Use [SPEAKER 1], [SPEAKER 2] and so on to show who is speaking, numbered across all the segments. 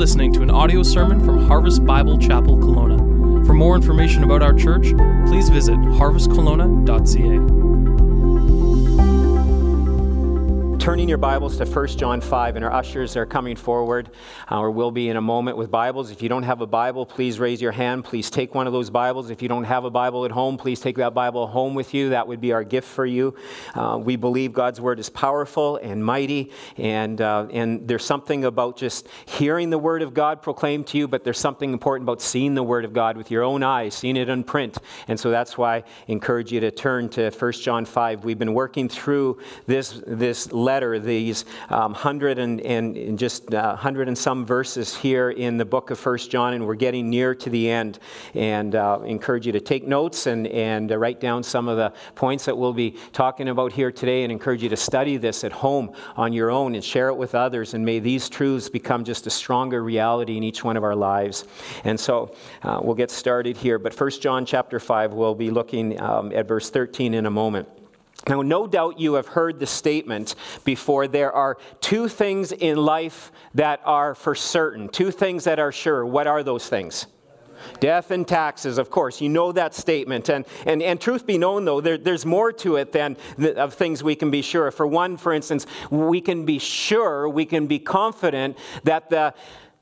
[SPEAKER 1] listening to an audio sermon from Harvest Bible Chapel Kelowna. For more information about our church, please visit harvestkelowna.ca.
[SPEAKER 2] turning your Bibles to 1 John 5, and our ushers are coming forward, uh, or will be in a moment with Bibles. If you don't have a Bible, please raise your hand. Please take one of those Bibles. If you don't have a Bible at home, please take that Bible home with you. That would be our gift for you. Uh, we believe God's Word is powerful and mighty, and, uh, and there's something about just hearing the Word of God proclaimed to you, but there's something important about seeing the Word of God with your own eyes, seeing it in print. And so that's why I encourage you to turn to 1 John 5. We've been working through this, this letter, these um, hundred and, and just uh, hundred and some verses here in the book of First John, and we're getting near to the end. And uh, encourage you to take notes and, and uh, write down some of the points that we'll be talking about here today, and encourage you to study this at home on your own and share it with others. And may these truths become just a stronger reality in each one of our lives. And so uh, we'll get started here. But First John chapter 5, we'll be looking um, at verse 13 in a moment. Now, no doubt you have heard the statement before there are two things in life that are for certain, two things that are sure. What are those things? Death and taxes, of course. You know that statement. And, and, and truth be known, though, there, there's more to it than of things we can be sure. For one, for instance, we can be sure, we can be confident that the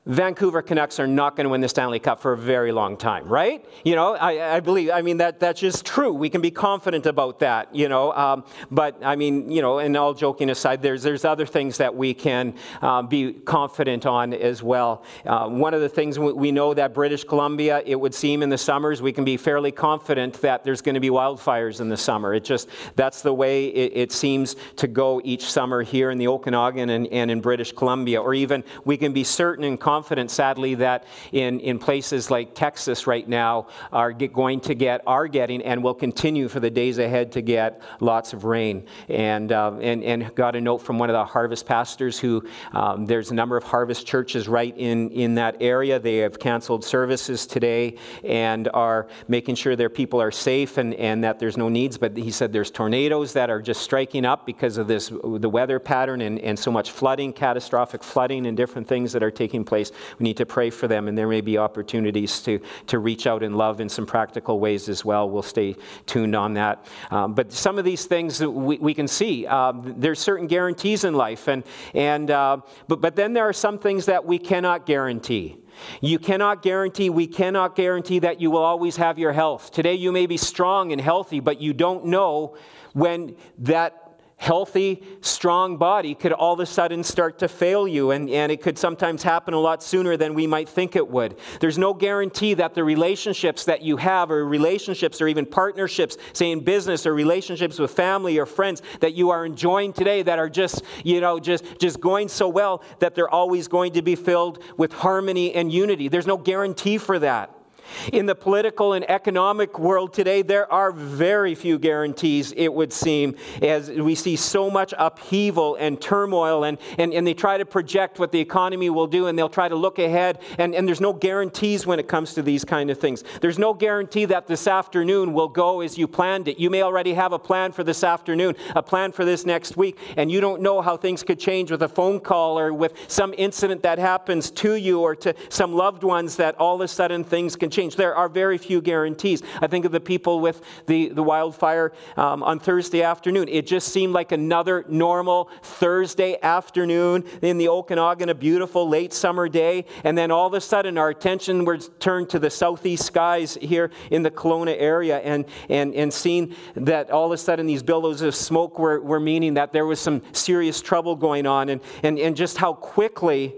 [SPEAKER 2] Vancouver Canucks are not going to win the Stanley Cup for a very long time, right? You know, I, I believe, I mean, that, that's just true. We can be confident about that, you know. Um, but, I mean, you know, and all joking aside, there's, there's other things that we can uh, be confident on as well. Uh, one of the things we know that British Columbia, it would seem in the summers, we can be fairly confident that there's going to be wildfires in the summer. It just, that's the way it, it seems to go each summer here in the Okanagan and, and in British Columbia. Or even we can be certain and confident confident, sadly, that in, in places like Texas right now are get, going to get, are getting, and will continue for the days ahead to get lots of rain. And, uh, and, and got a note from one of the harvest pastors who um, there's a number of harvest churches right in, in that area. They have canceled services today and are making sure their people are safe and, and that there's no needs. But he said there's tornadoes that are just striking up because of this, the weather pattern and, and so much flooding, catastrophic flooding, and different things that are taking place place. We need to pray for them, and there may be opportunities to, to reach out in love in some practical ways as well. We'll stay tuned on that. Um, but some of these things we, we can see. Um, there's certain guarantees in life, and, and, uh, but, but then there are some things that we cannot guarantee. You cannot guarantee, we cannot guarantee that you will always have your health. Today you may be strong and healthy, but you don't know when that healthy, strong body could all of a sudden start to fail you, and, and it could sometimes happen a lot sooner than we might think it would. There's no guarantee that the relationships that you have, or relationships, or even partnerships, say in business, or relationships with family or friends that you are enjoying today that are just, you know, just, just going so well that they're always going to be filled with harmony and unity. There's no guarantee for that. In the political and economic world today, there are very few guarantees, it would seem, as we see so much upheaval and turmoil, and, and, and they try to project what the economy will do, and they'll try to look ahead, and, and there's no guarantees when it comes to these kind of things. There's no guarantee that this afternoon will go as you planned it. You may already have a plan for this afternoon, a plan for this next week, and you don't know how things could change with a phone call or with some incident that happens to you or to some loved ones that all of a sudden things can change change. There are very few guarantees. I think of the people with the, the wildfire um, on Thursday afternoon. It just seemed like another normal Thursday afternoon in the Okanagan, a beautiful late summer day. And then all of a sudden, our attention was turned to the southeast skies here in the Kelowna area and, and, and seeing that all of a sudden these billows of smoke were, were meaning that there was some serious trouble going on and, and, and just how quickly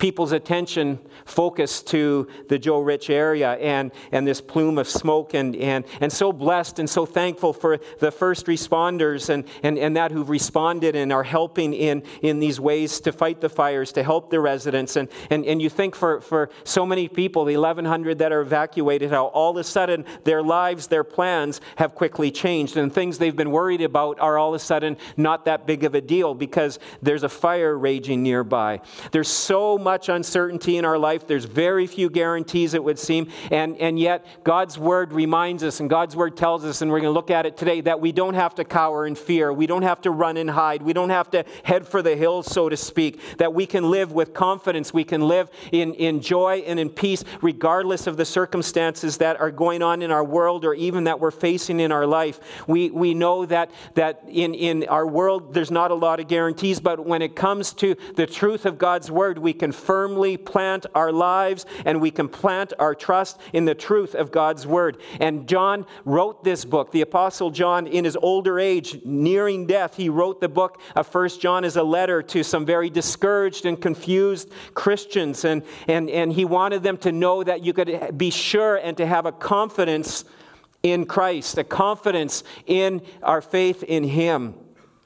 [SPEAKER 2] people's attention focused to the Joe Rich area and, and this plume of smoke, and, and, and so blessed and so thankful for the first responders and, and, and that who've responded and are helping in, in these ways to fight the fires, to help the residents. And, and, and you think for, for so many people, the 1,100 that are evacuated, how all of a sudden their lives, their plans have quickly changed, and things they've been worried about are all of a sudden not that big of a deal because there's a fire raging nearby. There's so much much uncertainty in our life. There's very few guarantees, it would seem. And, and yet, God's word reminds us, and God's word tells us, and we're going to look at it today, that we don't have to cower in fear. We don't have to run and hide. We don't have to head for the hills, so to speak. That we can live with confidence. We can live in, in joy and in peace, regardless of the circumstances that are going on in our world or even that we're facing in our life. We, we know that, that in, in our world, there's not a lot of guarantees, but when it comes to the truth of God's word, we can firmly plant our lives and we can plant our trust in the truth of God's word. And John wrote this book. The Apostle John, in his older age, nearing death, he wrote the book of First John as a letter to some very discouraged and confused Christians. And, and, and he wanted them to know that you could be sure and to have a confidence in Christ, a confidence in our faith in Him.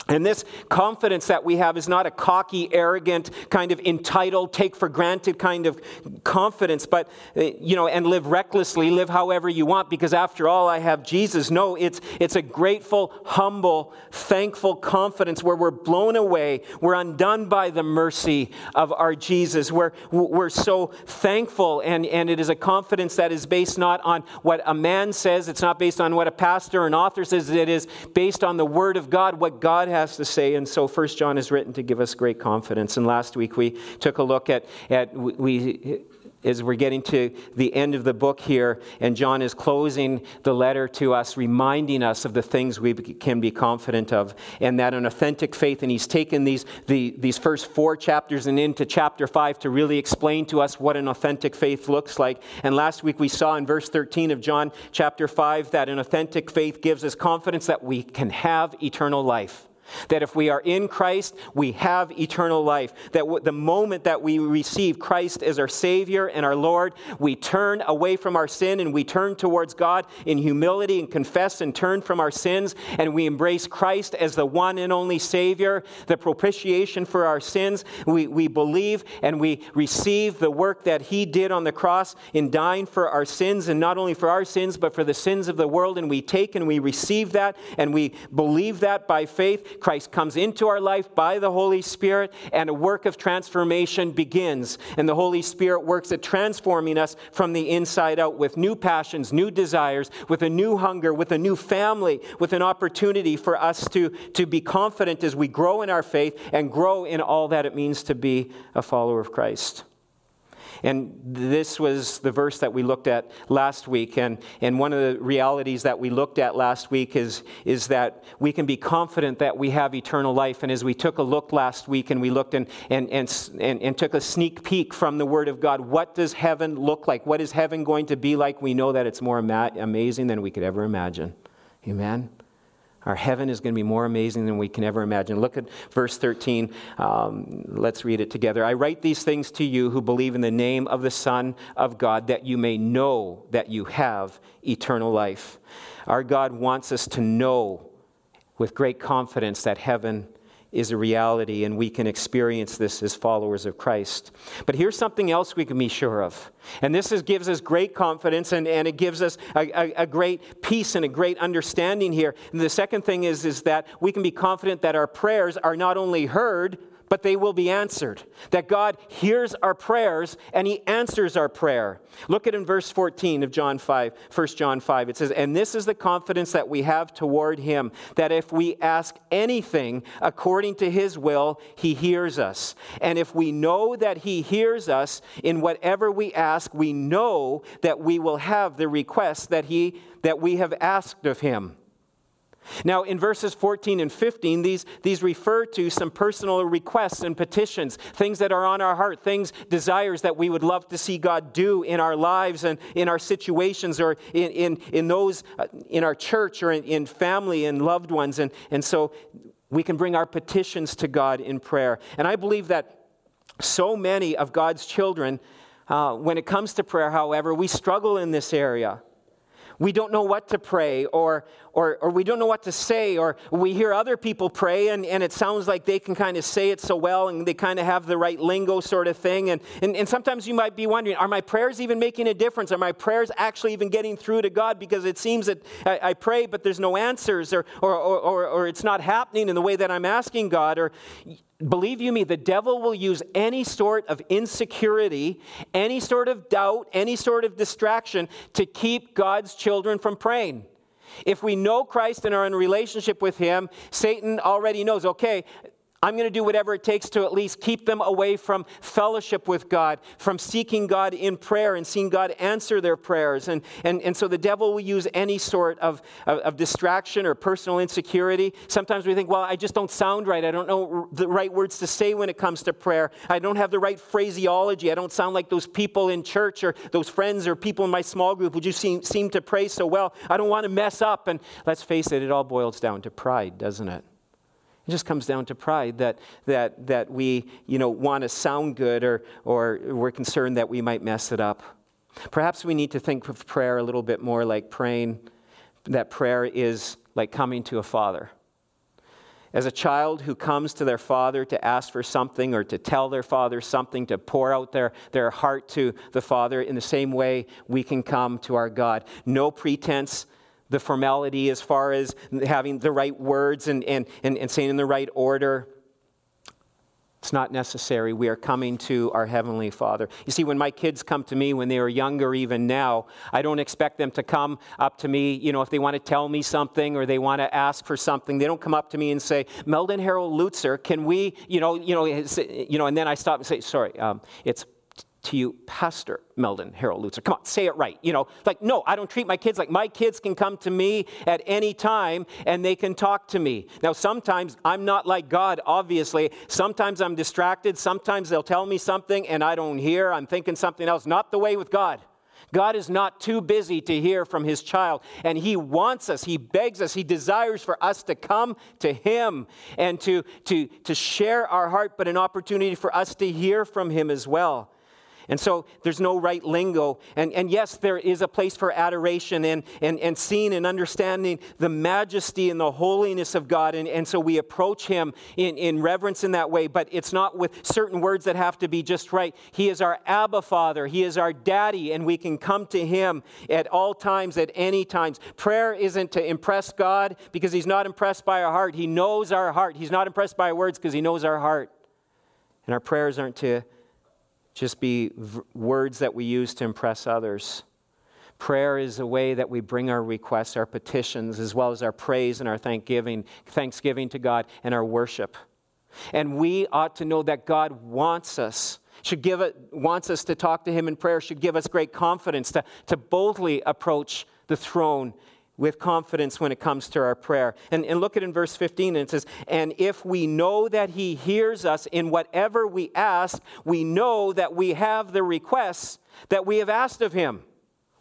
[SPEAKER 2] And this confidence that we have is not a cocky, arrogant, kind of entitled, take for granted kind of confidence, but, uh, you know, and live recklessly, live however you want, because after all, I have Jesus. No, it's, it's a grateful, humble, thankful confidence where we're blown away. We're undone by the mercy of our Jesus. We're, we're so thankful, and, and it is a confidence that is based not on what a man says, it's not based on what a pastor or an author says, it is based on the Word of God, what God has to say. And so First John is written to give us great confidence. And last week we took a look at, at we, as we're getting to the end of the book here, and John is closing the letter to us, reminding us of the things we can be confident of, and that an authentic faith. And he's taken these, the, these first four chapters and into chapter five to really explain to us what an authentic faith looks like. And last week we saw in verse 13 of John chapter 5 that an authentic faith gives us confidence that we can have eternal life. That if we are in Christ, we have eternal life. That the moment that we receive Christ as our Savior and our Lord, we turn away from our sin and we turn towards God in humility and confess and turn from our sins and we embrace Christ as the one and only Savior, the propitiation for our sins. We, we believe and we receive the work that He did on the cross in dying for our sins and not only for our sins, but for the sins of the world. And we take and we receive that and we believe that by faith Christ comes into our life by the Holy Spirit, and a work of transformation begins. And the Holy Spirit works at transforming us from the inside out with new passions, new desires, with a new hunger, with a new family, with an opportunity for us to, to be confident as we grow in our faith and grow in all that it means to be a follower of Christ. And this was the verse that we looked at last week. And, and one of the realities that we looked at last week is, is that we can be confident that we have eternal life. And as we took a look last week and we looked and, and, and, and, and took a sneak peek from the Word of God, what does heaven look like? What is heaven going to be like? We know that it's more ama- amazing than we could ever imagine. Amen. Our heaven is going to be more amazing than we can ever imagine. Look at verse 13. Um, let's read it together. I write these things to you who believe in the name of the Son of God, that you may know that you have eternal life. Our God wants us to know with great confidence that heaven is a reality, and we can experience this as followers of Christ. But here's something else we can be sure of. And this is, gives us great confidence and, and it gives us a, a, a great peace and a great understanding here. And the second thing is, is that we can be confident that our prayers are not only heard, but they will be answered. That God hears our prayers and he answers our prayer. Look at in verse 14 of John 5, 1 John 5. It says, And this is the confidence that we have toward him, that if we ask anything according to his will, he hears us. And if we know that he hears us in whatever we ask, we know that we will have the request that he that we have asked of him. Now, in verses 14 and 15, these, these refer to some personal requests and petitions, things that are on our heart, things, desires that we would love to see God do in our lives and in our situations or in, in, in those uh, in our church or in, in family and loved ones. And, and so we can bring our petitions to God in prayer. And I believe that so many of God's children, uh, when it comes to prayer, however, we struggle in this area. We don't know what to pray, or, or, or we don't know what to say, or we hear other people pray and, and it sounds like they can kind of say it so well and they kind of have the right lingo sort of thing. And, and, and sometimes you might be wondering, are my prayers even making a difference? Are my prayers actually even getting through to God? Because it seems that I, I pray, but there's no answers, or, or, or, or, or it's not happening in the way that I'm asking God. Or believe you me, the devil will use any sort of insecurity, any sort of doubt, any sort of distraction to keep God's children from praying. If we know Christ and are in relationship with Him, Satan already knows, okay, I'm going to do whatever it takes to at least keep them away from fellowship with God, from seeking God in prayer and seeing God answer their prayers. And, and, and so the devil will use any sort of, of, of distraction or personal insecurity. Sometimes we think, well, I just don't sound right. I don't know the right words to say when it comes to prayer. I don't have the right phraseology. I don't sound like those people in church or those friends or people in my small group who just seem, seem to pray so well. I don't want to mess up. And let's face it, it all boils down to pride, doesn't it? It just comes down to pride that, that, that we you know, want to sound good or, or we're concerned that we might mess it up. Perhaps we need to think of prayer a little bit more like praying, that prayer is like coming to a father. As a child who comes to their father to ask for something or to tell their father something, to pour out their, their heart to the father, in the same way we can come to our God. No pretense, the formality as far as having the right words and, and, and, and saying in the right order. It's not necessary. We are coming to our Heavenly Father. You see, when my kids come to me when they are younger, even now, I don't expect them to come up to me, you know, if they want to tell me something or they want to ask for something. They don't come up to me and say, Meldon Harold Lutzer, can we, you know, you know, you know, and then I stop and say, sorry, um, it's to you, Pastor Meldon Harold Lutzer. Come on, say it right. You know, like, no, I don't treat my kids like my kids can come to me at any time and they can talk to me. Now, sometimes I'm not like God, obviously. Sometimes I'm distracted. Sometimes they'll tell me something and I don't hear. I'm thinking something else. Not the way with God. God is not too busy to hear from his child, and he wants us, he begs us, he desires for us to come to him and to, to, to share our heart, but an opportunity for us to hear from him as well. And so there's no right lingo. And, and yes, there is a place for adoration and, and, and seeing and understanding the majesty and the holiness of God. And, and so we approach Him in, in reverence in that way, but it's not with certain words that have to be just right. He is our Abba Father, He is our daddy, and we can come to Him at all times, at any times. Prayer isn't to impress God because He's not impressed by our heart. He knows our heart. He's not impressed by our words because He knows our heart. And our prayers aren't to just be v- words that we use to impress others. Prayer is a way that we bring our requests, our petitions, as well as our praise and our thanksgiving, thanksgiving to God and our worship. And we ought to know that God wants us, should give it, wants us to talk to Him in prayer, should give us great confidence to, to boldly approach the throne with confidence when it comes to our prayer. And, and look at in verse 15, and it says, And if we know that He hears us in whatever we ask, we know that we have the requests that we have asked of Him.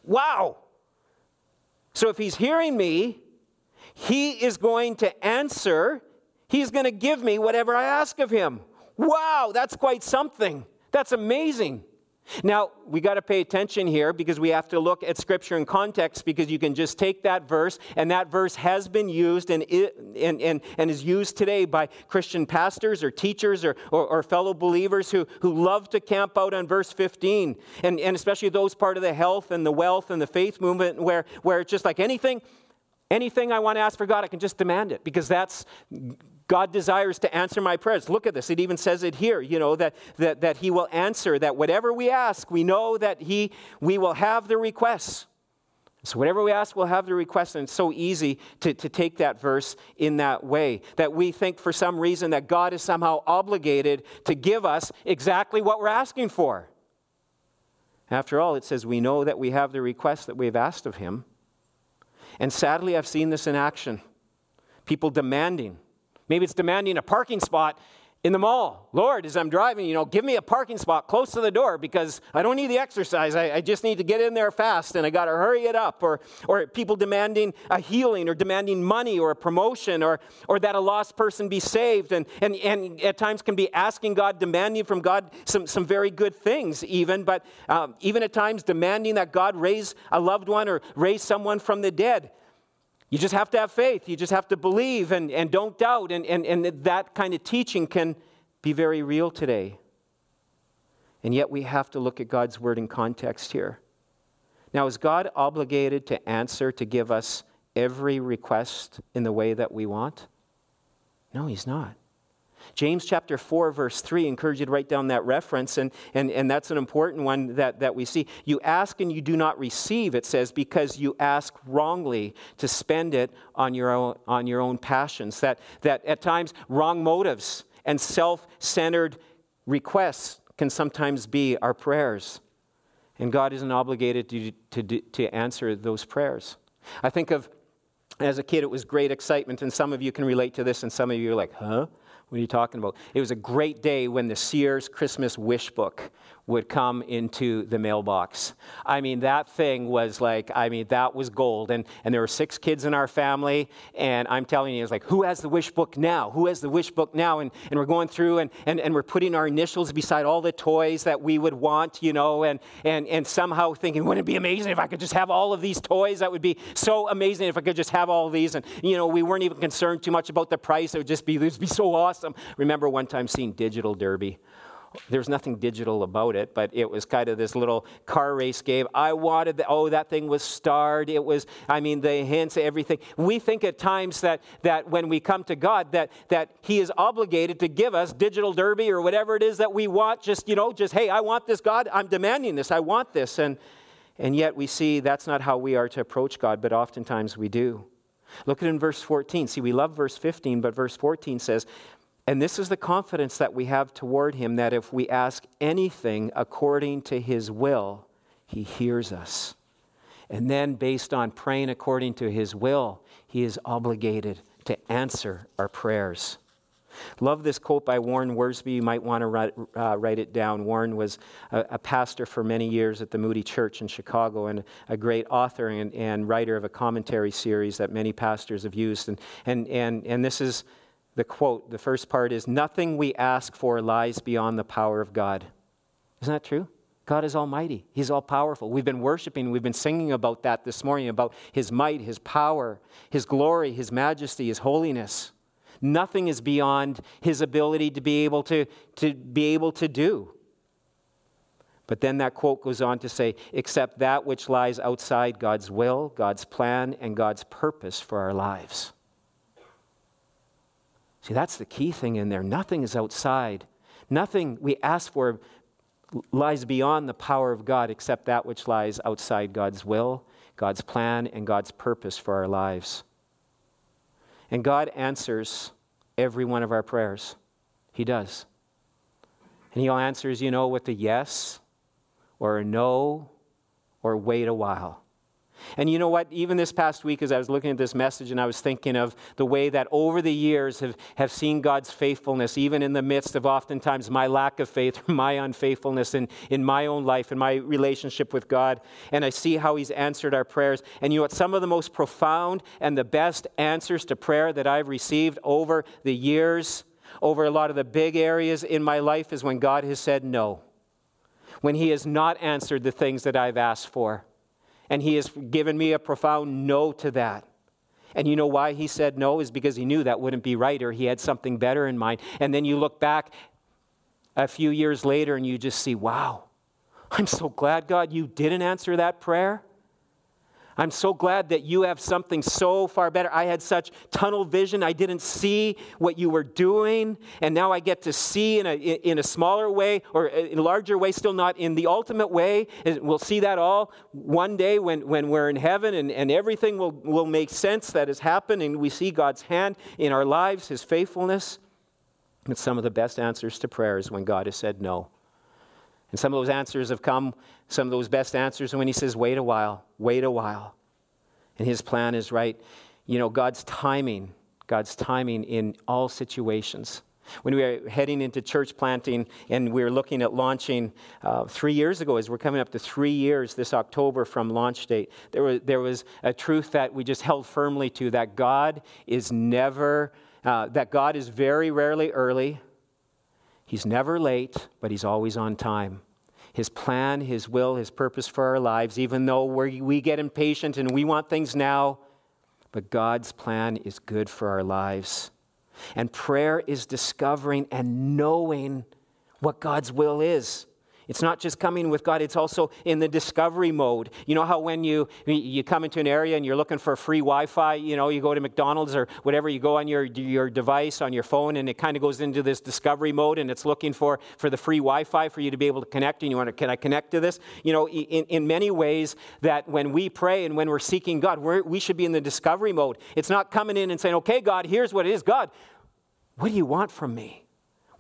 [SPEAKER 2] Wow! So if He's hearing me, He is going to answer, He's going to give me whatever I ask of Him. Wow, that's quite something. That's amazing. Now, we got to pay attention here because we have to look at scripture in context because you can just take that verse, and that verse has been used and, and, and, and is used today by Christian pastors or teachers or, or, or, fellow believers who, who love to camp out on verse 15, and, and especially those part of the health and the wealth and the faith movement where, where it's just like anything. Anything I want to ask for God, I can just demand it because that's God desires to answer my prayers. Look at this. It even says it here, you know, that, that, that He will answer, that whatever we ask, we know that He we will have the requests. So, whatever we ask, we'll have the request. And it's so easy to, to take that verse in that way. That we think for some reason that God is somehow obligated to give us exactly what we're asking for. After all, it says we know that we have the request that we've asked of Him. And sadly, I've seen this in action people demanding Maybe it's demanding a parking spot in the mall. Lord, as I'm driving, you know, give me a parking spot close to the door because I don't need the exercise. I, I just need to get in there fast and I got to hurry it up. Or, or people demanding a healing or demanding money or a promotion or, or that a lost person be saved. And, and, and at times can be asking God, demanding from God some, some very good things, even. But um, even at times demanding that God raise a loved one or raise someone from the dead. You just have to have faith. You just have to believe and, and don't doubt. And, and, and that kind of teaching can be very real today. And yet we have to look at God's word in context here. Now, is God obligated to answer, to give us every request in the way that we want? No, He's not. James chapter 4, verse 3, I encourage you to write down that reference, and, and, and that's an important one that, that we see. You ask and you do not receive, it says, because you ask wrongly to spend it on your own, on your own passions. That, that at times, wrong motives and self centered requests can sometimes be our prayers. And God isn't obligated to, to, to answer those prayers. I think of, as a kid, it was great excitement, and some of you can relate to this, and some of you are like, huh? What are you talking about? It was a great day when the Sears Christmas Wish Book would come into the mailbox. I mean, that thing was like, I mean, that was gold. And, and there were six kids in our family, and I'm telling you, it was like, who has the wish book now? Who has the wish book now? And, and we're going through and, and, and we're putting our initials beside all the toys that we would want, you know, and, and, and somehow thinking, wouldn't it be amazing if I could just have all of these toys? That would be so amazing if I could just have all of these. And, you know, we weren't even concerned too much about the price. It would just be, it would be so awesome. Remember one time seeing Digital Derby there's nothing digital about it, but it was kind of this little car race game. I wanted, the, oh, that thing was starred. It was, I mean, the hints, everything. We think at times that, that when we come to God, that, that He is obligated to give us digital derby or whatever it is that we want. Just, you know, just, hey, I want this, God. I'm demanding this. I want this. And, and yet we see that's not how we are to approach God, but oftentimes we do. Look at in verse 14. See, we love verse 15, but verse 14 says, and this is the confidence that we have toward him that if we ask anything according to his will, he hears us. And then, based on praying according to his will, he is obligated to answer our prayers. Love this quote by Warren Wiersbe. You might want to write, uh, write it down. Warren was a, a, pastor for many years at the Moody Church in Chicago and a great author and, and writer of a commentary series that many pastors have used. And, and, and, and this is the quote, the first part is Nothing we ask for lies beyond the power of God. Isn't that true? God is almighty. He's all powerful. We've been worshiping, we've been singing about that this morning about His might, His power, His glory, His majesty, His holiness. Nothing is beyond His ability to be able to, to be able to do. But then that quote goes on to say, except that which lies outside God's will, God's plan, and God's purpose for our lives. See, that's the key thing in there. Nothing is outside. Nothing we ask for lies beyond the power of God except that which lies outside God's will, God's plan, and God's purpose for our lives. And God answers every one of our prayers. He does. And He answers, you know, with a yes or a no or wait a while. And you know what? Even this past week, as I was looking at this message and I was thinking of the way that over the years have, have seen God's faithfulness, even in the midst of oftentimes my lack of faith, my unfaithfulness in, in my own life, in my relationship with God. And I see how He's answered our prayers. And you know what? Some of the most profound and the best answers to prayer that I've received over the years, over a lot of the big areas in my life, is when God has said no. When He has not answered the things that I've asked for. And he has given me a profound no to that. And you know why he said no? Is because he knew that wouldn't be right or he had something better in mind. And then you look back a few years later and you just see, wow, I'm so glad, God, you didn't answer that prayer. I'm so glad that you have something so far better. I had such tunnel vision. I didn't see what you were doing. And now I get to see in a, in a smaller way or in a larger way, still not in the ultimate way. We'll see that all one day when, when we're in heaven and, and everything will, will make sense that has happened. And we see God's hand in our lives, His faithfulness. And some of the best answers to prayer is when God has said no. And some of those answers have come, some of those best answers, and when he says, wait a while, wait a while. And his plan is right. You know, God's timing, God's timing in all situations. When we were heading into church planting and we were looking at launching uh, three years ago, as we're coming up to three years this October from launch date, there was, there was a truth that we just held firmly to that God is never, uh, that God is very rarely early, He's never late, but He's always on time. His plan, His will, His purpose for our lives, even though we get impatient and we want things now, but God's plan is good for our lives. And prayer is discovering and knowing what God's will is. It's not just coming with God, it's also in the discovery mode. You know how when you, you come into an area and you're looking for free Wi Fi, you know, you go to McDonald's or whatever, you go on your, your device, on your phone, and it kind of goes into this discovery mode and it's looking for, for the free Wi Fi for you to be able to connect. And you wonder, can I connect to this? You know, in, in many ways, that when we pray and when we're seeking God, we're, we should be in the discovery mode. It's not coming in and saying, okay, God, here's what it is. God, what do you want from me?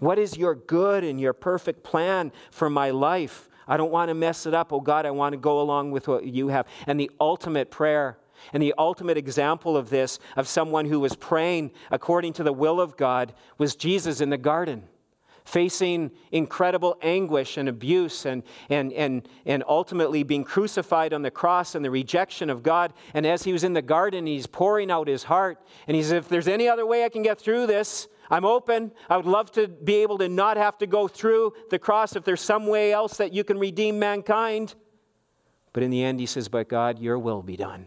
[SPEAKER 2] What is your good and your perfect plan for my life? I don't want to mess it up. Oh God, I want to go along with what you have. And the ultimate prayer and the ultimate example of this, of someone who was praying according to the will of God, was Jesus in the garden, facing incredible anguish and abuse and, and, and, and ultimately being crucified on the cross and the rejection of God. And as he was in the garden, he's pouring out his heart. And he says, If there's any other way I can get through this, I'm open. I would love to be able to not have to go through the cross if there's some way else that you can redeem mankind. But in the end, he says, But God, your will be done.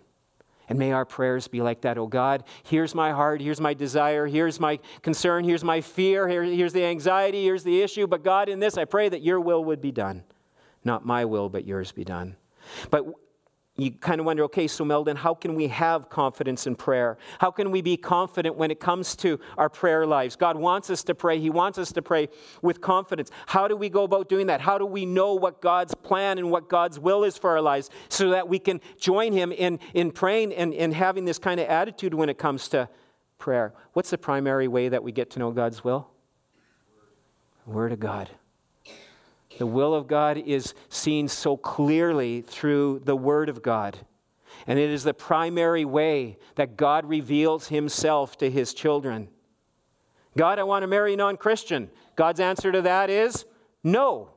[SPEAKER 2] And may our prayers be like that. Oh God, here's my heart, here's my desire, here's my concern, here's my fear, here, here's the anxiety, here's the issue. But God, in this, I pray that your will would be done. Not my will, but yours be done. But you kind of wonder okay, so Meldon, how can we have confidence in prayer? How can we be confident when it comes to our prayer lives? God wants us to pray. He wants us to pray with confidence. How do we go about doing that? How do we know what God's plan and what God's will is for our lives so that we can join Him in, in praying and, and having this kind of attitude when it comes to prayer? What's the primary way that we get to know God's will? Word of God. The will of God is seen so clearly through the Word of God. And it is the primary way that God reveals Himself to His children. God, I want to marry a non Christian. God's answer to that is no.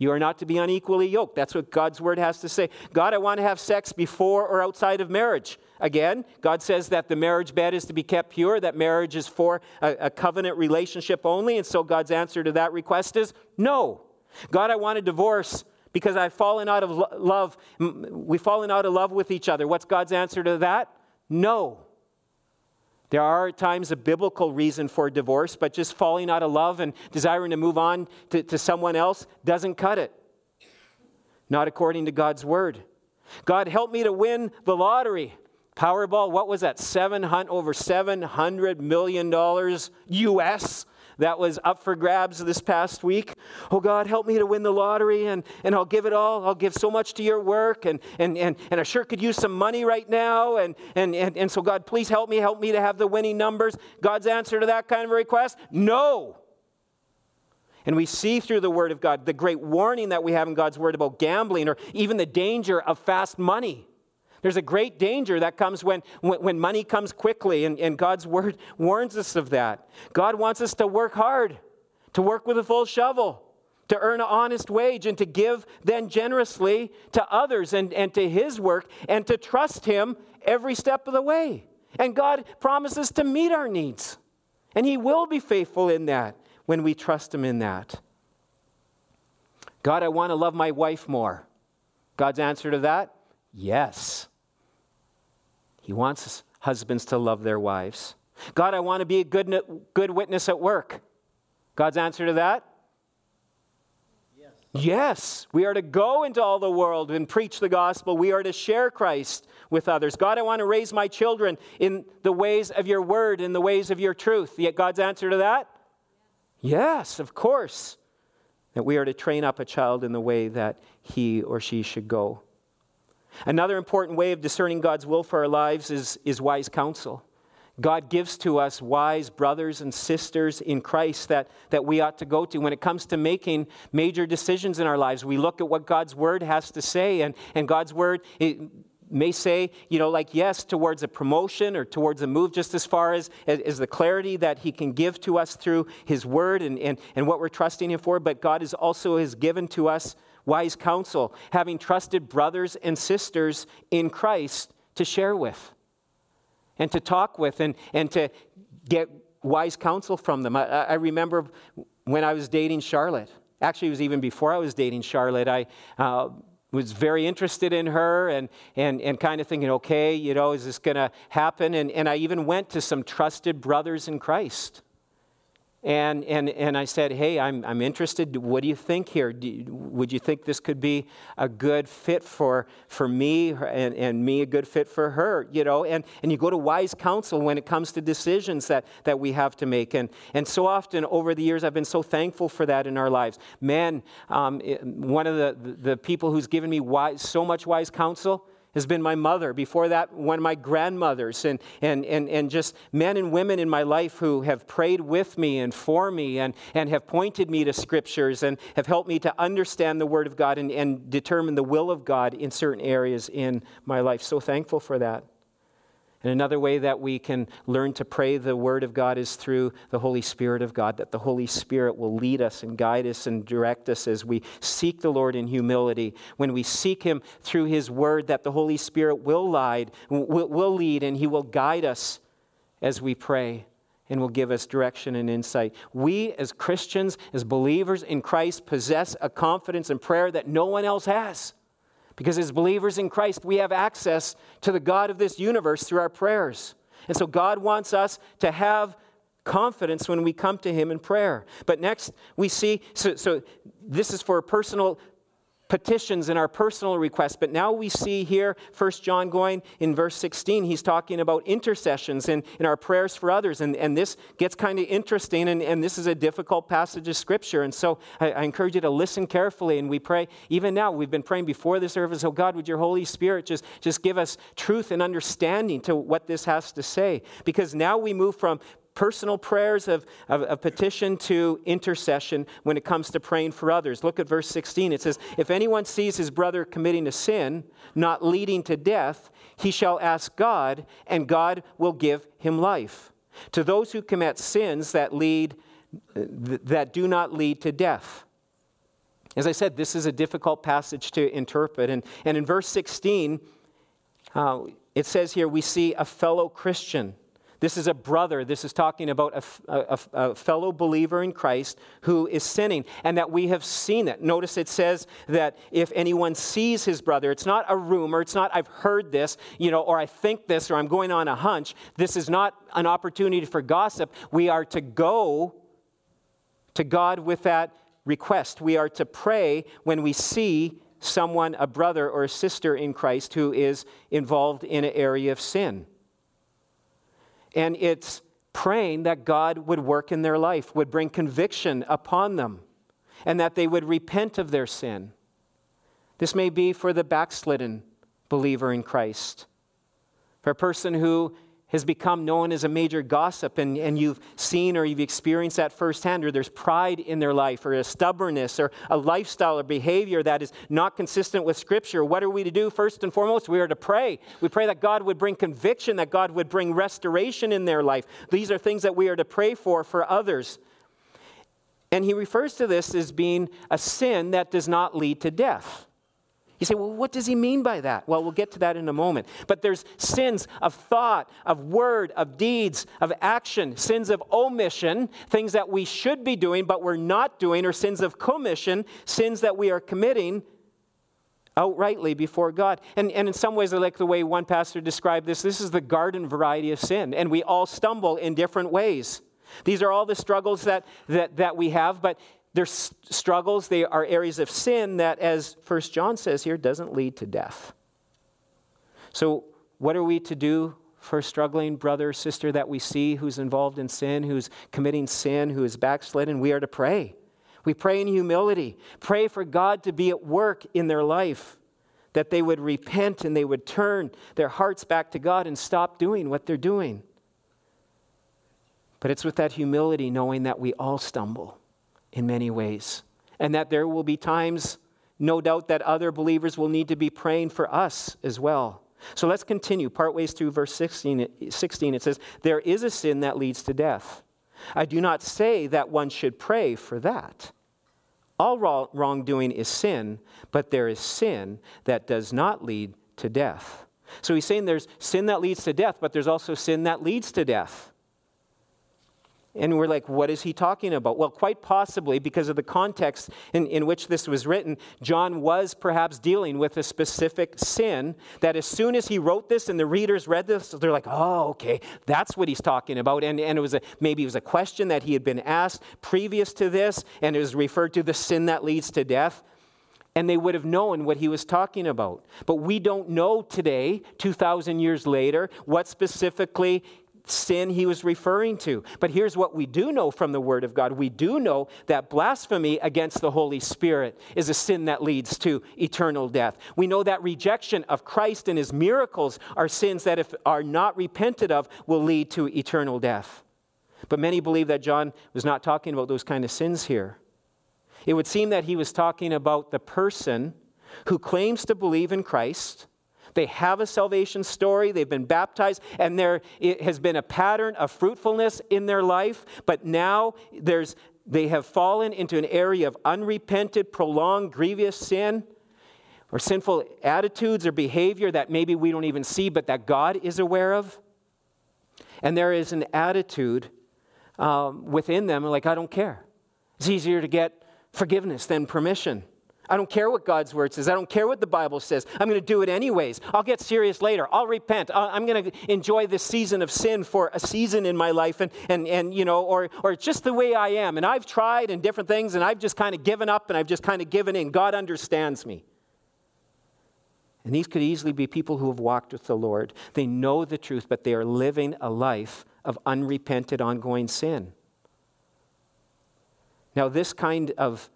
[SPEAKER 2] You are not to be unequally yoked. That's what God's word has to say. God, I want to have sex before or outside of marriage. Again, God says that the marriage bed is to be kept pure, that marriage is for a, a covenant relationship only. And so God's answer to that request is no. God, I want a divorce because I've fallen out of love. We've fallen out of love with each other. What's God's answer to that? No. There are at times a biblical reason for divorce, but just falling out of love and desiring to move on to, to someone else doesn't cut it. Not according to God's word. God, help me to win the lottery. Powerball, what was that? 700, over $700 million US that was up for grabs this past week. Oh God, help me to win the lottery and, and I'll give it all. I'll give so much to your work and, and, and, and I sure could use some money right now. And, and, and, and so, God, please help me, help me to have the winning numbers. God's answer to that kind of request? No. And we see through the Word of God the great warning that we have in God's Word about gambling or even the danger of fast money. There's a great danger that comes when, when, money comes quickly, and, and God's word warns us of that. God wants us to work hard, to work with a full shovel, to earn an honest wage, and to give then generously to others and, and to His work, and to trust Him every step of the way. And God promises to meet our needs, and He will be faithful in that when we trust Him in that. God, I want to love my wife more. God's answer to that Yes. He wants husbands to love their wives. God, I want to be a good, good witness at work. God's answer to that? Yes. Yes. We are to go into all the world and preach the gospel. We are to share Christ with others. God, I want to raise my children in the ways of your word, in the ways of your truth. Yet God's answer to that? Yes, of course. That we are to train up a child in the way that he or she should go. Another important way of discerning God's will for our lives is, is wise counsel. God gives to us wise brothers and sisters in Christ that, that we ought to go to. When it comes to making major decisions in our lives, we look at what God's word has to say, and, and God's word may say, you know, like yes towards a promotion or towards a move, just as far as, as, as the clarity that He can give to us through His word and, and, and what we're trusting Him for. But God is also has given to us wise counsel, having trusted brothers and sisters in Christ to share with and to talk with and, and to get wise counsel from them. I, I remember when I was dating Charlotte. Actually, it was even before I was dating Charlotte. I, uh, was very interested in her and, and, and kind of thinking, okay, you know, is this going to happen? And, and I even went to some trusted brothers in Christ and, and, and I said, Hey, I'm, I'm interested. What do you think here? Do, would you think this could be a good fit for, for me and, and me a good fit for her? You know, and, and you go to wise counsel when it comes to decisions that, that we have to make. And, and so often over the years, I've been so thankful for that in our lives. Man, um, one of the, the people who's given me wise, so much wise counsel has been my mother. Before that, one of my grandmothers, and, and, and, and just men and women in my life who have prayed with me and for me and, and have pointed me to scriptures and have helped me to understand the Word of God and, and determine the will of God in certain areas in my life. So thankful for that. And another way that we can learn to pray the Word of God is through the Holy Spirit of God, that the Holy Spirit will lead us and guide us and direct us as we seek the Lord in humility. When we seek Him through His Word, that the Holy Spirit will, lead, will, lead and He will guide us as we pray and will give us direction and insight. We, as Christians, as believers in Christ, possess a confidence in prayer that no one else has. Because as believers in Christ, we have access to the God of this universe through our prayers. And so God wants us to have confidence when we come to Him in prayer. But next, we see, so, so this is for a personal petitions and our personal requests. But now we see here, First John going in verse 16, he's talking about intercessions and, and our prayers for others. And, and this gets kind of interesting, and, and this is a difficult passage of Scripture. And so I, I encourage you to listen carefully. And we pray, even now, we've been praying before the service, oh God, would your Holy Spirit just, just give us truth and understanding to what this has to say? Because now we move from personal prayers of, of, of, petition to intercession when it comes to praying for others. Look at verse 16. It says, If anyone sees his brother committing a sin, not leading to death, he shall ask God, and God will give him life. To those who commit sins that lead that do not lead to death. As I said, this is a difficult passage to interpret. And, and in verse 16, uh, it says here, we see a fellow Christian this is a brother. This is talking about a, a, a, fellow believer in Christ who is sinning, and that we have seen it. Notice it says that if anyone sees his brother, it's not a rumor, it's not I've heard this, you know, or I think this, or I'm going on a hunch. This is not an opportunity for gossip. We are to go to God with that request. We are to pray when we see someone, a brother or a sister in Christ, who is involved in an area of sin. And it's praying that God would work in their life, would bring conviction upon them, and that they would repent of their sin. This may be for the backslidden believer in Christ, for a person who has become known as a major gossip and, and you've seen or you've experienced that firsthand, or there's pride in their life, or a stubbornness, or a lifestyle or behavior that is not consistent with Scripture, what are we to do? First and foremost, we are to pray. We pray that God would bring conviction, that God would bring restoration in their life. These are things that we are to pray for for others. And he refers to this as being a sin that does not lead to death. You say, well, what does he mean by that? Well, we'll get to that in a moment. But there's sins of thought, of word, of deeds, of action, sins of omission, things that we should be doing but we're not doing, or sins of commission, sins that we are committing outrightly before God. And, and in some ways, I like the way one pastor described this this is the garden variety of sin, and we all stumble in different ways. These are all the struggles that, that, that we have, but they're struggles, they are areas of sin that, as First John says here, doesn't lead to death. So, what are we to do for a struggling brother or sister that we see who's involved in sin, who's committing sin, who is backslidden? We are to pray. We pray in humility. Pray for God to be at work in their life, that they would repent and they would turn their hearts back to God and stop doing what they're doing. But it's with that humility, knowing that we all stumble in many ways. And that there will be times, no doubt, that other believers will need to be praying for us as well. So let's continue. Part ways through verse 16, 16, it says, There is a sin that leads to death. I do not say that one should pray for that. All wrongdoing is sin, but there is sin that does not lead to death. So he's saying there's sin that leads to death, but there's also sin that leads to death. And we're like, what is he talking about? Well, quite possibly, because of the context in, in which this was written, John was perhaps dealing with a specific sin that as soon as he wrote this and the readers read this, they're like, oh, okay, that's what he's talking about. And, and it was a, maybe it was a question that he had been asked previous to this, and it was referred to the sin that leads to death and they would have known what he was talking about. But we don't know today, 2,000 years later, what specifically sin he was referring to. But here's what we do know from the Word of God we do know that blasphemy against the Holy Spirit is a sin that leads to eternal death. We know that rejection of Christ and his miracles are sins that, if are not repented of, will lead to eternal death. But many believe that John was not talking about those kind of sins here. It would seem that he was talking about the person who claims to believe in Christ they have a salvation story, they've been baptized, and there has been a pattern of fruitfulness in their life, but now there's they have fallen into an area of unrepented, prolonged, grievous sin or sinful attitudes or behavior that maybe we don't even see, but that God is aware of. And there is an attitude um, within them like, I don't care. It's easier to get forgiveness than permission. I don't care what God's word says. I don't care what the Bible says. I'm going to do it anyways. I'll get serious later. I'll repent. I'm going to enjoy this season of sin for a season in my life and, and, and you know, or, or just the way I am. And I've tried and different things and I've just kind of given up and I've just kind of given in. God understands me. And these could easily be people who have walked with the Lord. They know the truth, but they are living a life of unrepented, ongoing sin. Now, this kind of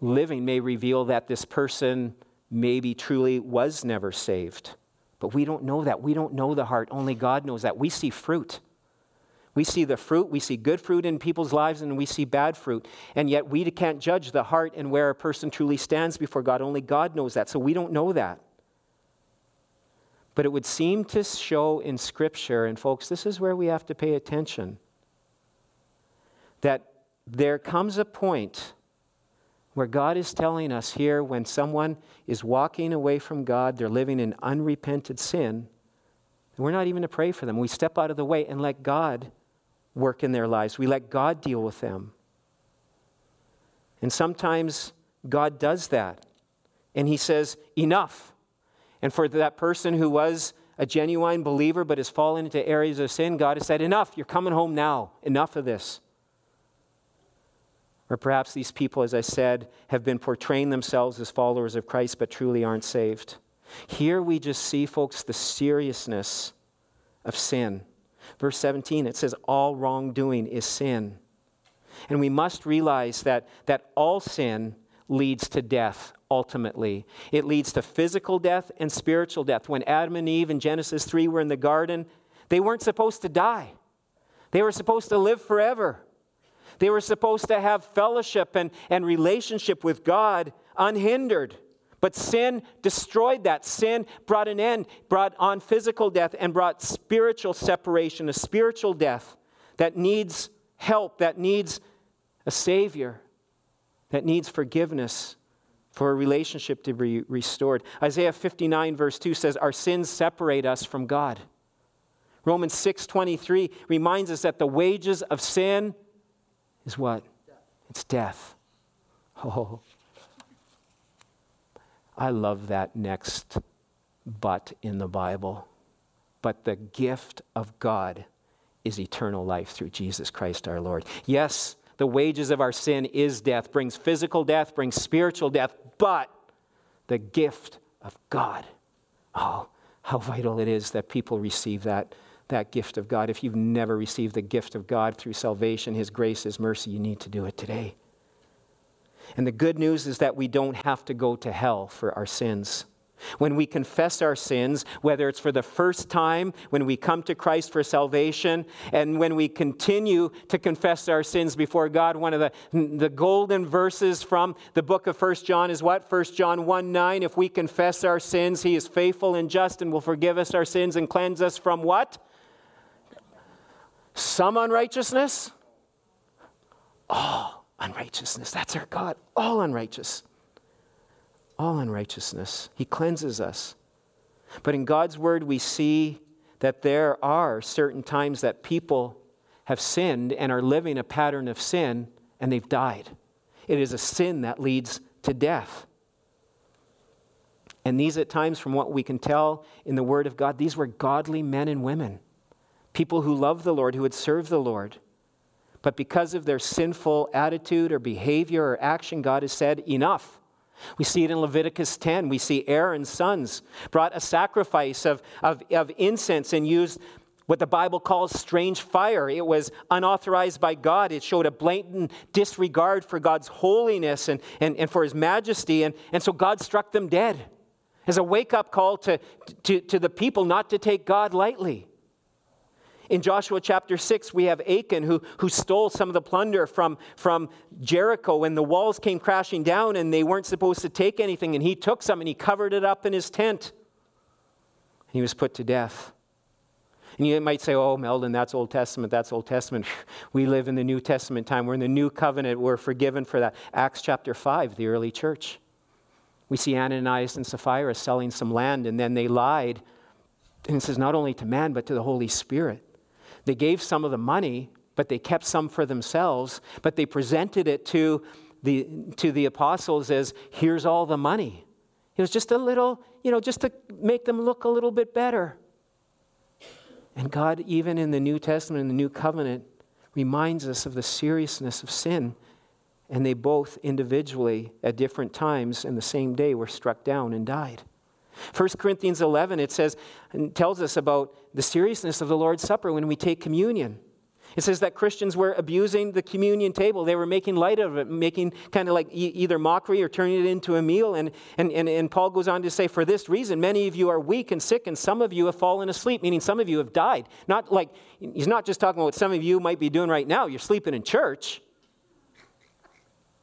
[SPEAKER 2] living may reveal that this person maybe truly was never saved. But we don't know that. We don't know the heart. Only God knows that. We see fruit. We see the fruit. We see good fruit in people's lives and we see bad fruit. And yet we can't judge the heart and where a person truly stands before God. Only God knows that. So we don't know that. But it would seem to show in Scripture, and folks, this is where we have to pay attention, that there comes a point where God is telling us here when someone is walking away from God, they're living in unrepented sin, we're not even to pray for them. We step out of the way and let God work in their lives. We let God deal with them. And sometimes God does that. And He says, Enough. And for that person who was a genuine believer but has fallen into areas of sin, God has said, Enough. You're coming home now. Enough of this. Or perhaps these people, as I said, have been portraying themselves as followers of Christ but truly aren't saved. Here we just see, folks, the seriousness of sin. Verse 17, it says, All wrongdoing is sin. And we must realize that, that all sin leads to death ultimately. It leads to physical death and spiritual death. When Adam and Eve in Genesis 3 were in the garden, they weren't supposed to die, they were supposed to live forever. They were supposed to have fellowship and, and relationship with God unhindered. But sin destroyed that. Sin brought an end, brought on physical death, and brought spiritual separation, a spiritual death that needs help, that needs a Savior, that needs forgiveness for a relationship to be restored. Isaiah 59, verse 2 says, Our sins separate us from God. Romans 6:23 reminds us that the wages of sin is what? It's death. Oh. I love that next but in the Bible. But the gift of God is eternal life through Jesus Christ our Lord. Yes, the wages of our sin is death, brings physical death, brings spiritual death, but the gift of God. Oh, how vital it is that people receive that that gift of God. If you've never received the gift of God through salvation, His grace, His mercy, you need to do it today. And the good news is that we don't have to go to hell for our sins. When we confess our sins, whether it's for the first time, when we come to Christ for salvation, and when we continue to confess our sins before God, one of the, the golden verses from the book of First John is what? First John 1 9. If we confess our sins, he is faithful and just and will forgive us our sins and cleanse us from what? Some unrighteousness? All unrighteousness. That's our God. All unrighteous. All unrighteousness. He cleanses us. But in God's word, we see that there are certain times that people have sinned and are living a pattern of sin, and they've died. It is a sin that leads to death. And these, at times, from what we can tell in the Word of God, these were godly men and women, people who loved the Lord, who had served the Lord. But because of their sinful attitude or behavior or action, God has said, enough. We see it in Leviticus 10. We see Aaron's sons brought a sacrifice of, of, of incense and used what the Bible calls strange fire. It was unauthorized by God. It showed a blatant disregard for God's holiness and, and, and for his majesty. And, and so God struck them dead as a wake up call to, to, to the people not to take God lightly. In Joshua chapter 6, we have Achan who, who stole some of the plunder from, from Jericho when the walls came crashing down and they weren't supposed to take anything. And he took some and he covered it up in his tent. And he was put to death. And you might say, oh, Meldon, that's Old Testament, that's Old Testament. We live in the New Testament time. We're in the new covenant. We're forgiven for that. Acts chapter 5, the early church. We see Ananias and Sapphira selling some land, and then they lied. And it says, not only to man, but to the Holy Spirit. They gave some of the money, but they kept some for themselves, but they presented it to the, to the apostles as here's all the money. It was just a little, you know, just to make them look a little bit better. And God, even in the New Testament, in the New Covenant, reminds us of the seriousness of sin. And they both individually, at different times in the same day, were struck down and died. 1 Corinthians 11, it says, and tells us about the seriousness of the Lord's Supper when we take communion. It says that Christians were abusing the communion table. They were making light of it, making kind of like e- either mockery or turning it into a meal. And, and, and, and Paul goes on to say, For this reason, many of you are weak and sick, and some of you have fallen asleep, meaning some of you have died. Not like, he's not just talking about what some of you might be doing right now. You're sleeping in church.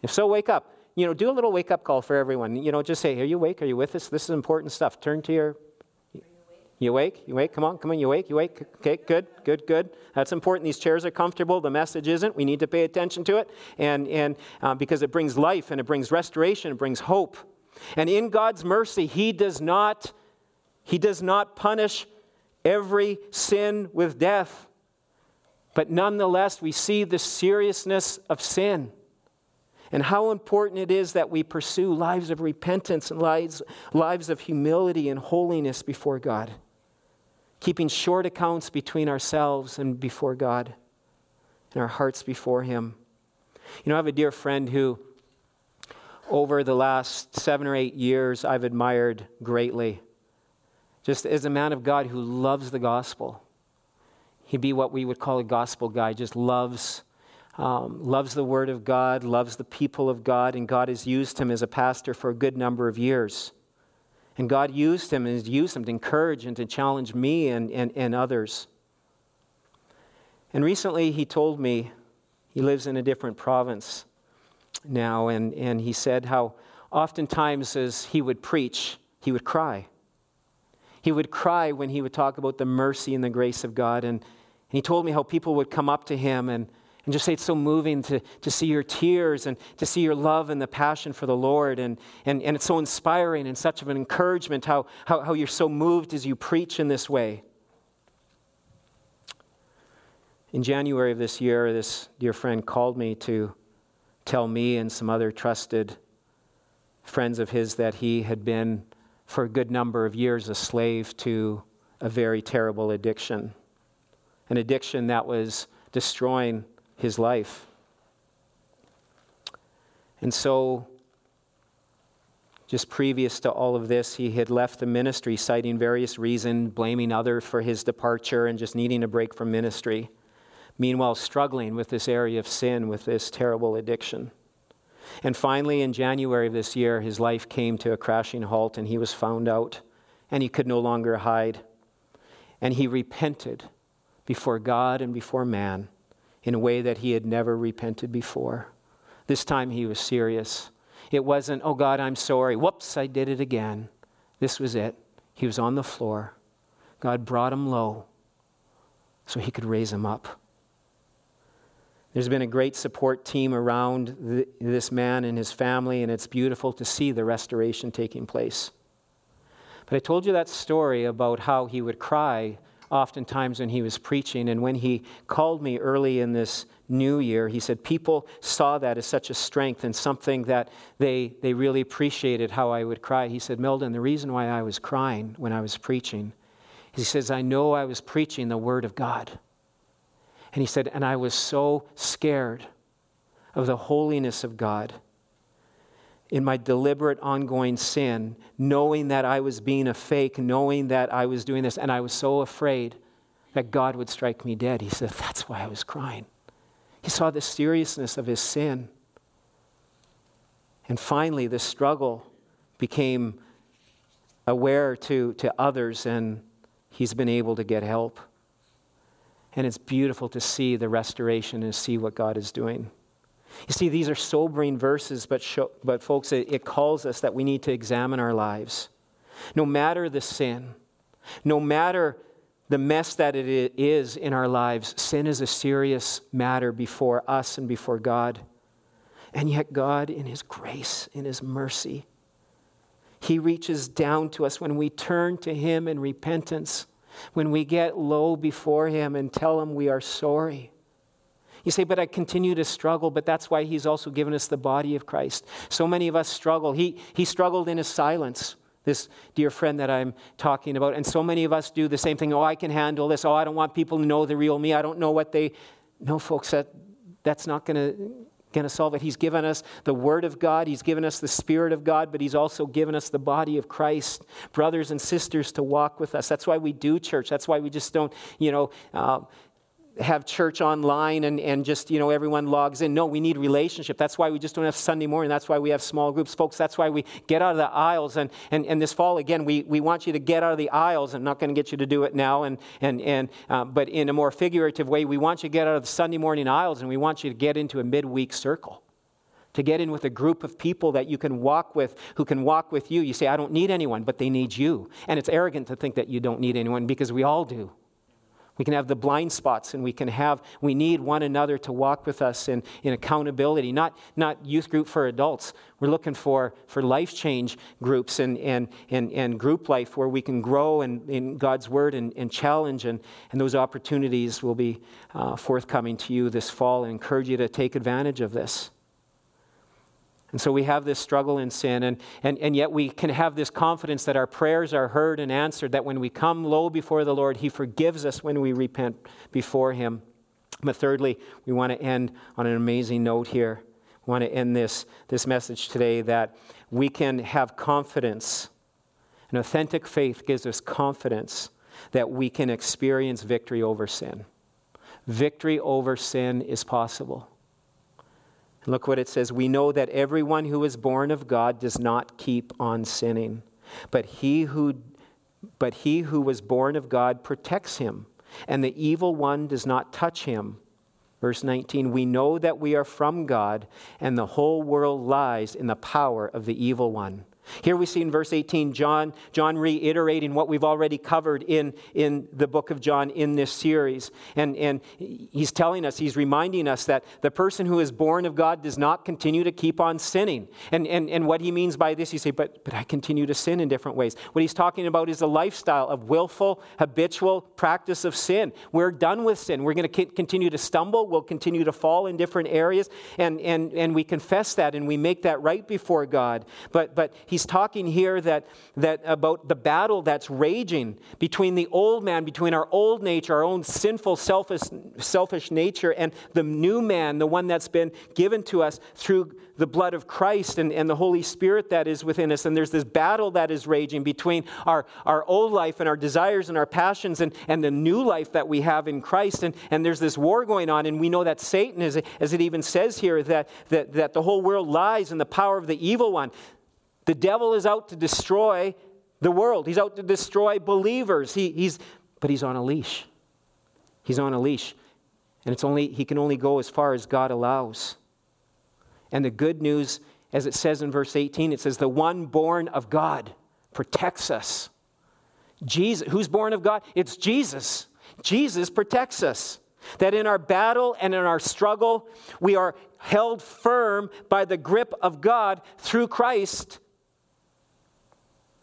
[SPEAKER 2] If so, wake up. You know, do a little wake up call for everyone. You know, just say, Are you awake? Are you with us? This is important stuff. Turn to your you awake? You awake? Come on, come on, you awake? You awake? Okay, good, good, good. That's important. These chairs are comfortable. The message isn't. We need to pay attention to it, and, and uh, because it brings life and it brings restoration, it brings hope. And in God's mercy, He does not, He does not punish every sin with death. But nonetheless, we see the seriousness of sin and how important it is that we pursue lives of repentance and lives, lives of humility and holiness before God keeping short accounts between ourselves and before God and our hearts before Him. You know, I have a dear friend who, over the last seven or eight years, I've admired greatly. Just as a man of God who loves the gospel. He'd be what we would call a gospel guy, just loves. Um, loves the Word of God, loves the people of God, and God has used him as a pastor for a good number of years. And God used him and used him to encourage and to challenge me and, and, and others. And recently he told me, he lives in a different province now, and, and he said how oftentimes as he would preach, he would cry. He would cry when he would talk about the mercy and the grace of God. And, and he told me how people would come up to him and and just say it's so moving to, to see your tears and to see your love and the passion for the Lord. And, and, and it's so inspiring and such of an encouragement how, how, how you're so moved as you preach in this way. In January of this year, this dear friend called me to tell me and some other trusted friends of his that he had been, for a good number of years, a slave to a very terrible addiction. An addiction that was destroying his life. And so, just previous to all of this, he had left the ministry, citing various reasons, blaming others for his departure, and just needing a break from ministry. Meanwhile, struggling with this area of sin, with this terrible addiction. And finally, in January of this year, his life came to a crashing halt, and he was found out, and he could no longer hide. And he repented before God and before man in a way that he had never repented before. This time he was serious. It wasn't, oh God, I'm sorry. Whoops, I did it again. This was it. He was on the floor. God brought him low so he could raise him up. There's been a great support team around the, this man and his family, and it's beautiful to see the restoration taking place. But I told you that story about how he would cry oftentimes when he was preaching. And when he called me early in this new year, he said people saw that as such a strength and something that they, they really appreciated how I would cry. He said, Milden, the reason why I was crying when I was preaching, he says, I know I was preaching the Word of God. And he said, and I was so scared of the holiness of God in my deliberate ongoing sin, knowing that I was being a fake, knowing that I was doing this, and I was so afraid that God would strike me dead. He said, That's why I was crying. He saw the seriousness of his sin. And finally, the struggle became aware to, to others, and he's been able to get help. And it's beautiful to see the restoration and see what God is doing. You see, these are sobering verses, but, show, but folks, it, it calls us that we need to examine our lives. No matter the sin, no matter the mess that it is in our lives, sin is a serious matter before us and before God. And yet, God, in His grace, in His mercy, He reaches down to us when we turn to Him in repentance, when we get low before Him and tell Him we are sorry. You say, but I continue to struggle, but that's why he's also given us the body of Christ. So many of us struggle. He, he struggled in his silence, this dear friend that I'm talking about. And so many of us do the same thing. Oh, I can handle this. Oh, I don't want people to know the real me. I don't know what they. No, folks, that, that's not going to going to solve it. He's given us the Word of God, He's given us the Spirit of God, but He's also given us the body of Christ, brothers and sisters to walk with us. That's why we do church. That's why we just don't, you know, uh, have church online and, and just, you know, everyone logs in. No, we need relationship. That's why we just don't have Sunday morning. That's why we have small groups. Folks, that's why we get out of the aisles. And, and, and this fall, again, we, we want you to get out of the aisles. I'm not going to get you to do it now, and, and, and, uh, but in a more figurative way, we want you to get out of the Sunday morning aisles and we want you to get into a midweek circle to get in with a group of people that you can walk with, who can walk with you. You say, I don't need anyone, but they need you. And it's arrogant to think that you don't need anyone because we all do. We can have the blind spots and we can have, we need one another to walk with us in, in accountability, not, not youth group for adults. We're looking for, for life change groups and, and, and, and group life where we can grow in, in God's word and, and challenge. And, and those opportunities will be uh, forthcoming to you this fall and encourage you to take advantage of this. And so we have this struggle in sin, and, and, and yet we can have this confidence that our prayers are heard and answered, that when we come low before the Lord, He forgives us when we repent before Him. But thirdly, we want to end on an amazing note here. We want to end this, this message today that we can have confidence. An authentic faith gives us confidence that we can experience victory over sin. Victory over sin is possible. Look what it says We know that everyone who is born of God does not keep on sinning, but he who, but he who was born of God protects him, and the evil one does not touch him. Verse 19, we know that we are from God, and the whole world lies in the power of the evil one. Here we see in verse 18 John, John reiterating what we've already covered in, in the book of John in this series. And, and he's telling us, he's reminding us that the person who is born of God does not continue to keep on sinning. And, and, and what he means by this, you say, but, but I continue to sin in different ways. What he's talking about is a lifestyle of willful, habitual practice of sin. We're done with sin. We're going to continue to stumble. We'll continue to fall in different areas. And, and, and we confess that and we make that right before God. But, but he he's talking here that, that about the battle that's raging between the old man, between our old nature, our own sinful, selfish, selfish nature, and the new man, the one that's been given to us through the blood of Christ and, and the Holy Spirit that is within us. And there's this battle that is raging between our, our old life and our desires and our passions and, and the new life that we have in Christ. And, and there's this war going on. And we know that Satan, is, as it even says here, that, that, that the whole world lies in the power of the evil one. The devil is out to destroy the world. He's out to destroy believers. He, he's, but he's on a leash. He's on a leash. And it's only, he can only go as far as God allows. And the good news, as it says in verse 18, it says, The one born of God protects us. Jesus, who's born of God? It's Jesus. Jesus protects us. That in our battle and in our struggle, we are held firm by the grip of God through Christ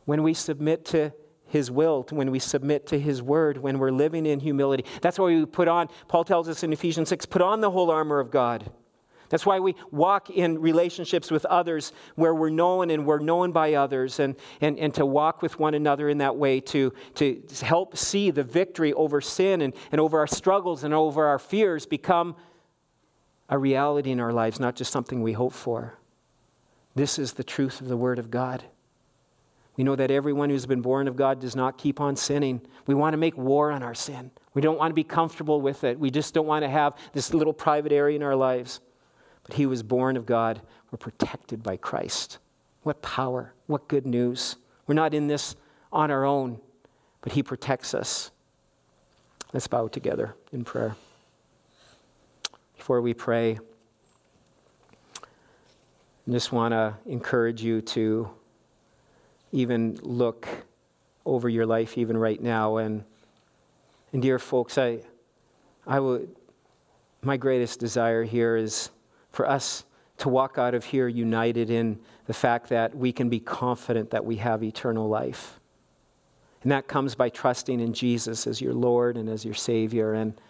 [SPEAKER 2] when we submit to His will, when we submit to His word, when we're living in humility. That's why we put on, Paul tells us in Ephesians 6, put on the whole armor of God. That's why we walk in relationships with others where we're known and we're known by others, and, and, and to walk with one another in that way to, to help see the victory over sin and, and over our struggles and over our fears become a reality in our lives, not just something we hope for. This is the truth of the Word of God. We know that everyone who's been born of God does not keep on sinning. We want to make war on our sin. We don't want to be comfortable with it. We just don't want to have this little private area in our lives. But he was born of God. We're protected by Christ. What power. What good news. We're not in this on our own, but he protects us. Let's bow together in prayer. Before we pray, I just want to encourage you to even look over your life, even right now. And, and dear folks, I, I would, my greatest desire here is for us to walk out of here united in the fact that we can be confident that we have eternal life. And that comes by trusting in Jesus as your Lord and as your Savior. And,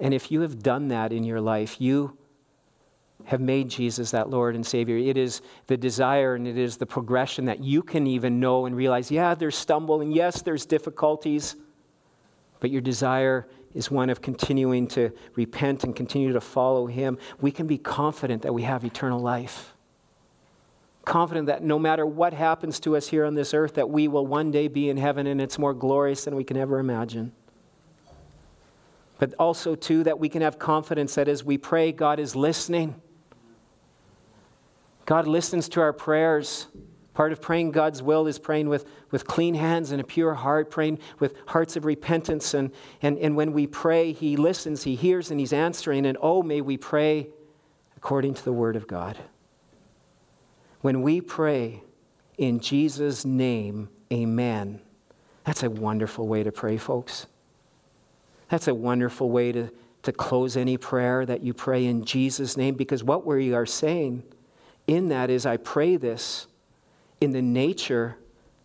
[SPEAKER 2] and if you have done that in your life, you have made Jesus that Lord and Savior. It is the desire and it is the progression that you can even know and realize yeah, there's stumble and yes, there's difficulties, but your desire is one of continuing to repent and continue to follow Him, we can be confident that we have eternal life. Confident that no matter what happens to us here on this earth, that we will one day be in heaven and it's more glorious than we can ever imagine. But also, too, that we can have confidence that as we pray, God is listening. God listens to our prayers. Part of praying God's will is praying with, with clean hands and a pure heart, praying with hearts of repentance. And, and, and when we pray, He listens, He hears, and He's answering. And oh, may we pray according to the Word of God. When we pray in Jesus' name, amen, that's a wonderful way to pray, folks. That's a wonderful way to, to close any prayer that you pray in Jesus' name because what we are saying in that is, I pray this in the nature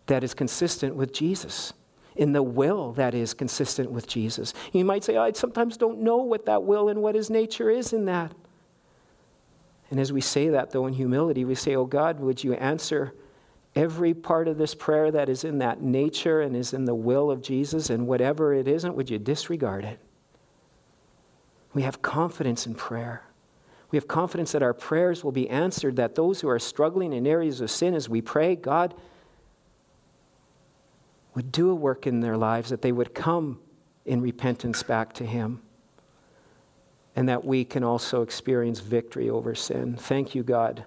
[SPEAKER 2] that is consistent with Jesus, in the will that is consistent with Jesus. You might say, oh, I sometimes don't know what that will and what his nature is in that. And as we say that, though, in humility, we say, Oh God, would you answer every part of this prayer that is in that nature and is in the will of Jesus, and whatever it isn't, would you disregard it? We have confidence in prayer. We have confidence that our prayers will be answered, that those who are struggling in areas of sin, as we pray, God would do a work in their lives, that they would come in repentance back to Him, and that we can also experience victory over sin. Thank you, God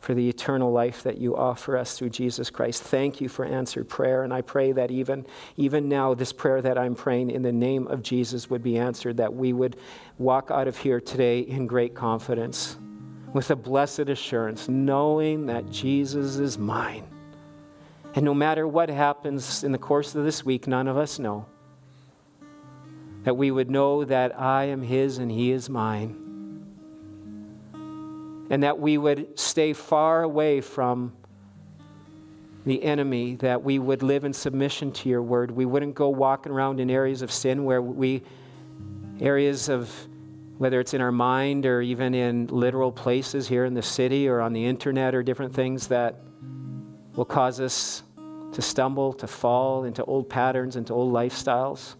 [SPEAKER 2] for the eternal life that you offer us through Jesus Christ. Thank you for answered prayer. And I pray that even, even now, this prayer that I'm praying in the name of Jesus would be answered, that we would walk out of here today in great confidence, with a blessed assurance, knowing that Jesus is mine. And no matter what happens in the course of this week, none of us know. That we would know that I am His and He is mine and that we would stay far away from the enemy, that we would live in submission to your word. We wouldn't go walking around in areas of sin where we, areas of whether it's in our mind or even in literal places here in the city or on the internet or different things that will cause us to stumble, to fall into old patterns, into old lifestyles.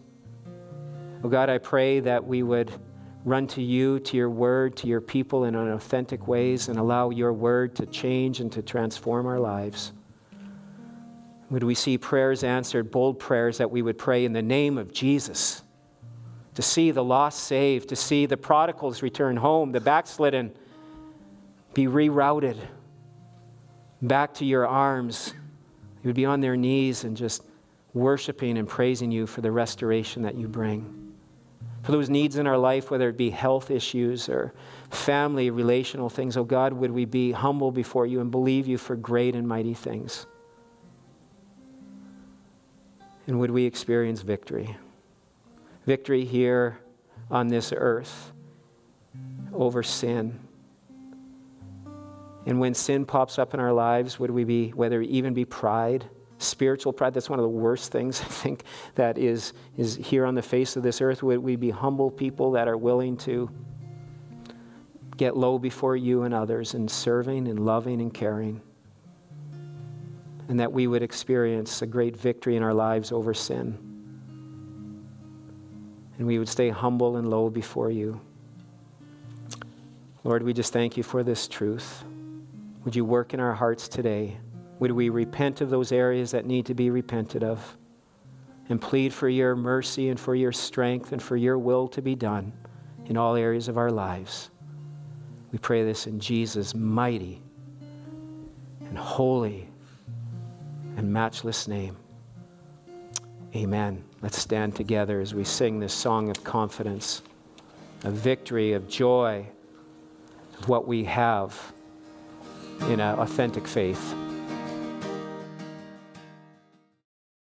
[SPEAKER 2] Oh God, I pray that we would run to you, to your word, to your people in authentic ways, and allow your word to change and to transform our lives. Would we see prayers answered, bold prayers that we would pray in the name of Jesus? To see the lost saved, to see the prodigals return home, the backslidden be rerouted back to your arms. They would be on their knees and just worshiping and praising you for the restoration that you bring for those needs in our life, whether it be health issues or family, relational things. Oh God, would we be humble before you and believe you for great and mighty things? And would we experience victory? Victory here on this earth over sin. And when sin pops up in our lives, would we be, whether it even be pride, spiritual pride. That's one of the worst things I think that is, is here on the face of this earth. Would we be humble people that are willing to get low before you and others in serving and loving and caring? And that we would experience a great victory in our lives over sin. And we would stay humble and low before you. Lord, we just thank you for this truth. Would you work in our hearts today? Would we repent of those areas that need to be repented of and plead for your mercy and for your strength and for your will to be done in all areas of our lives? We pray this in Jesus' mighty and holy and matchless name. Amen. Let's stand together as we sing this song of confidence, of victory, of joy, of what we have in an authentic faith.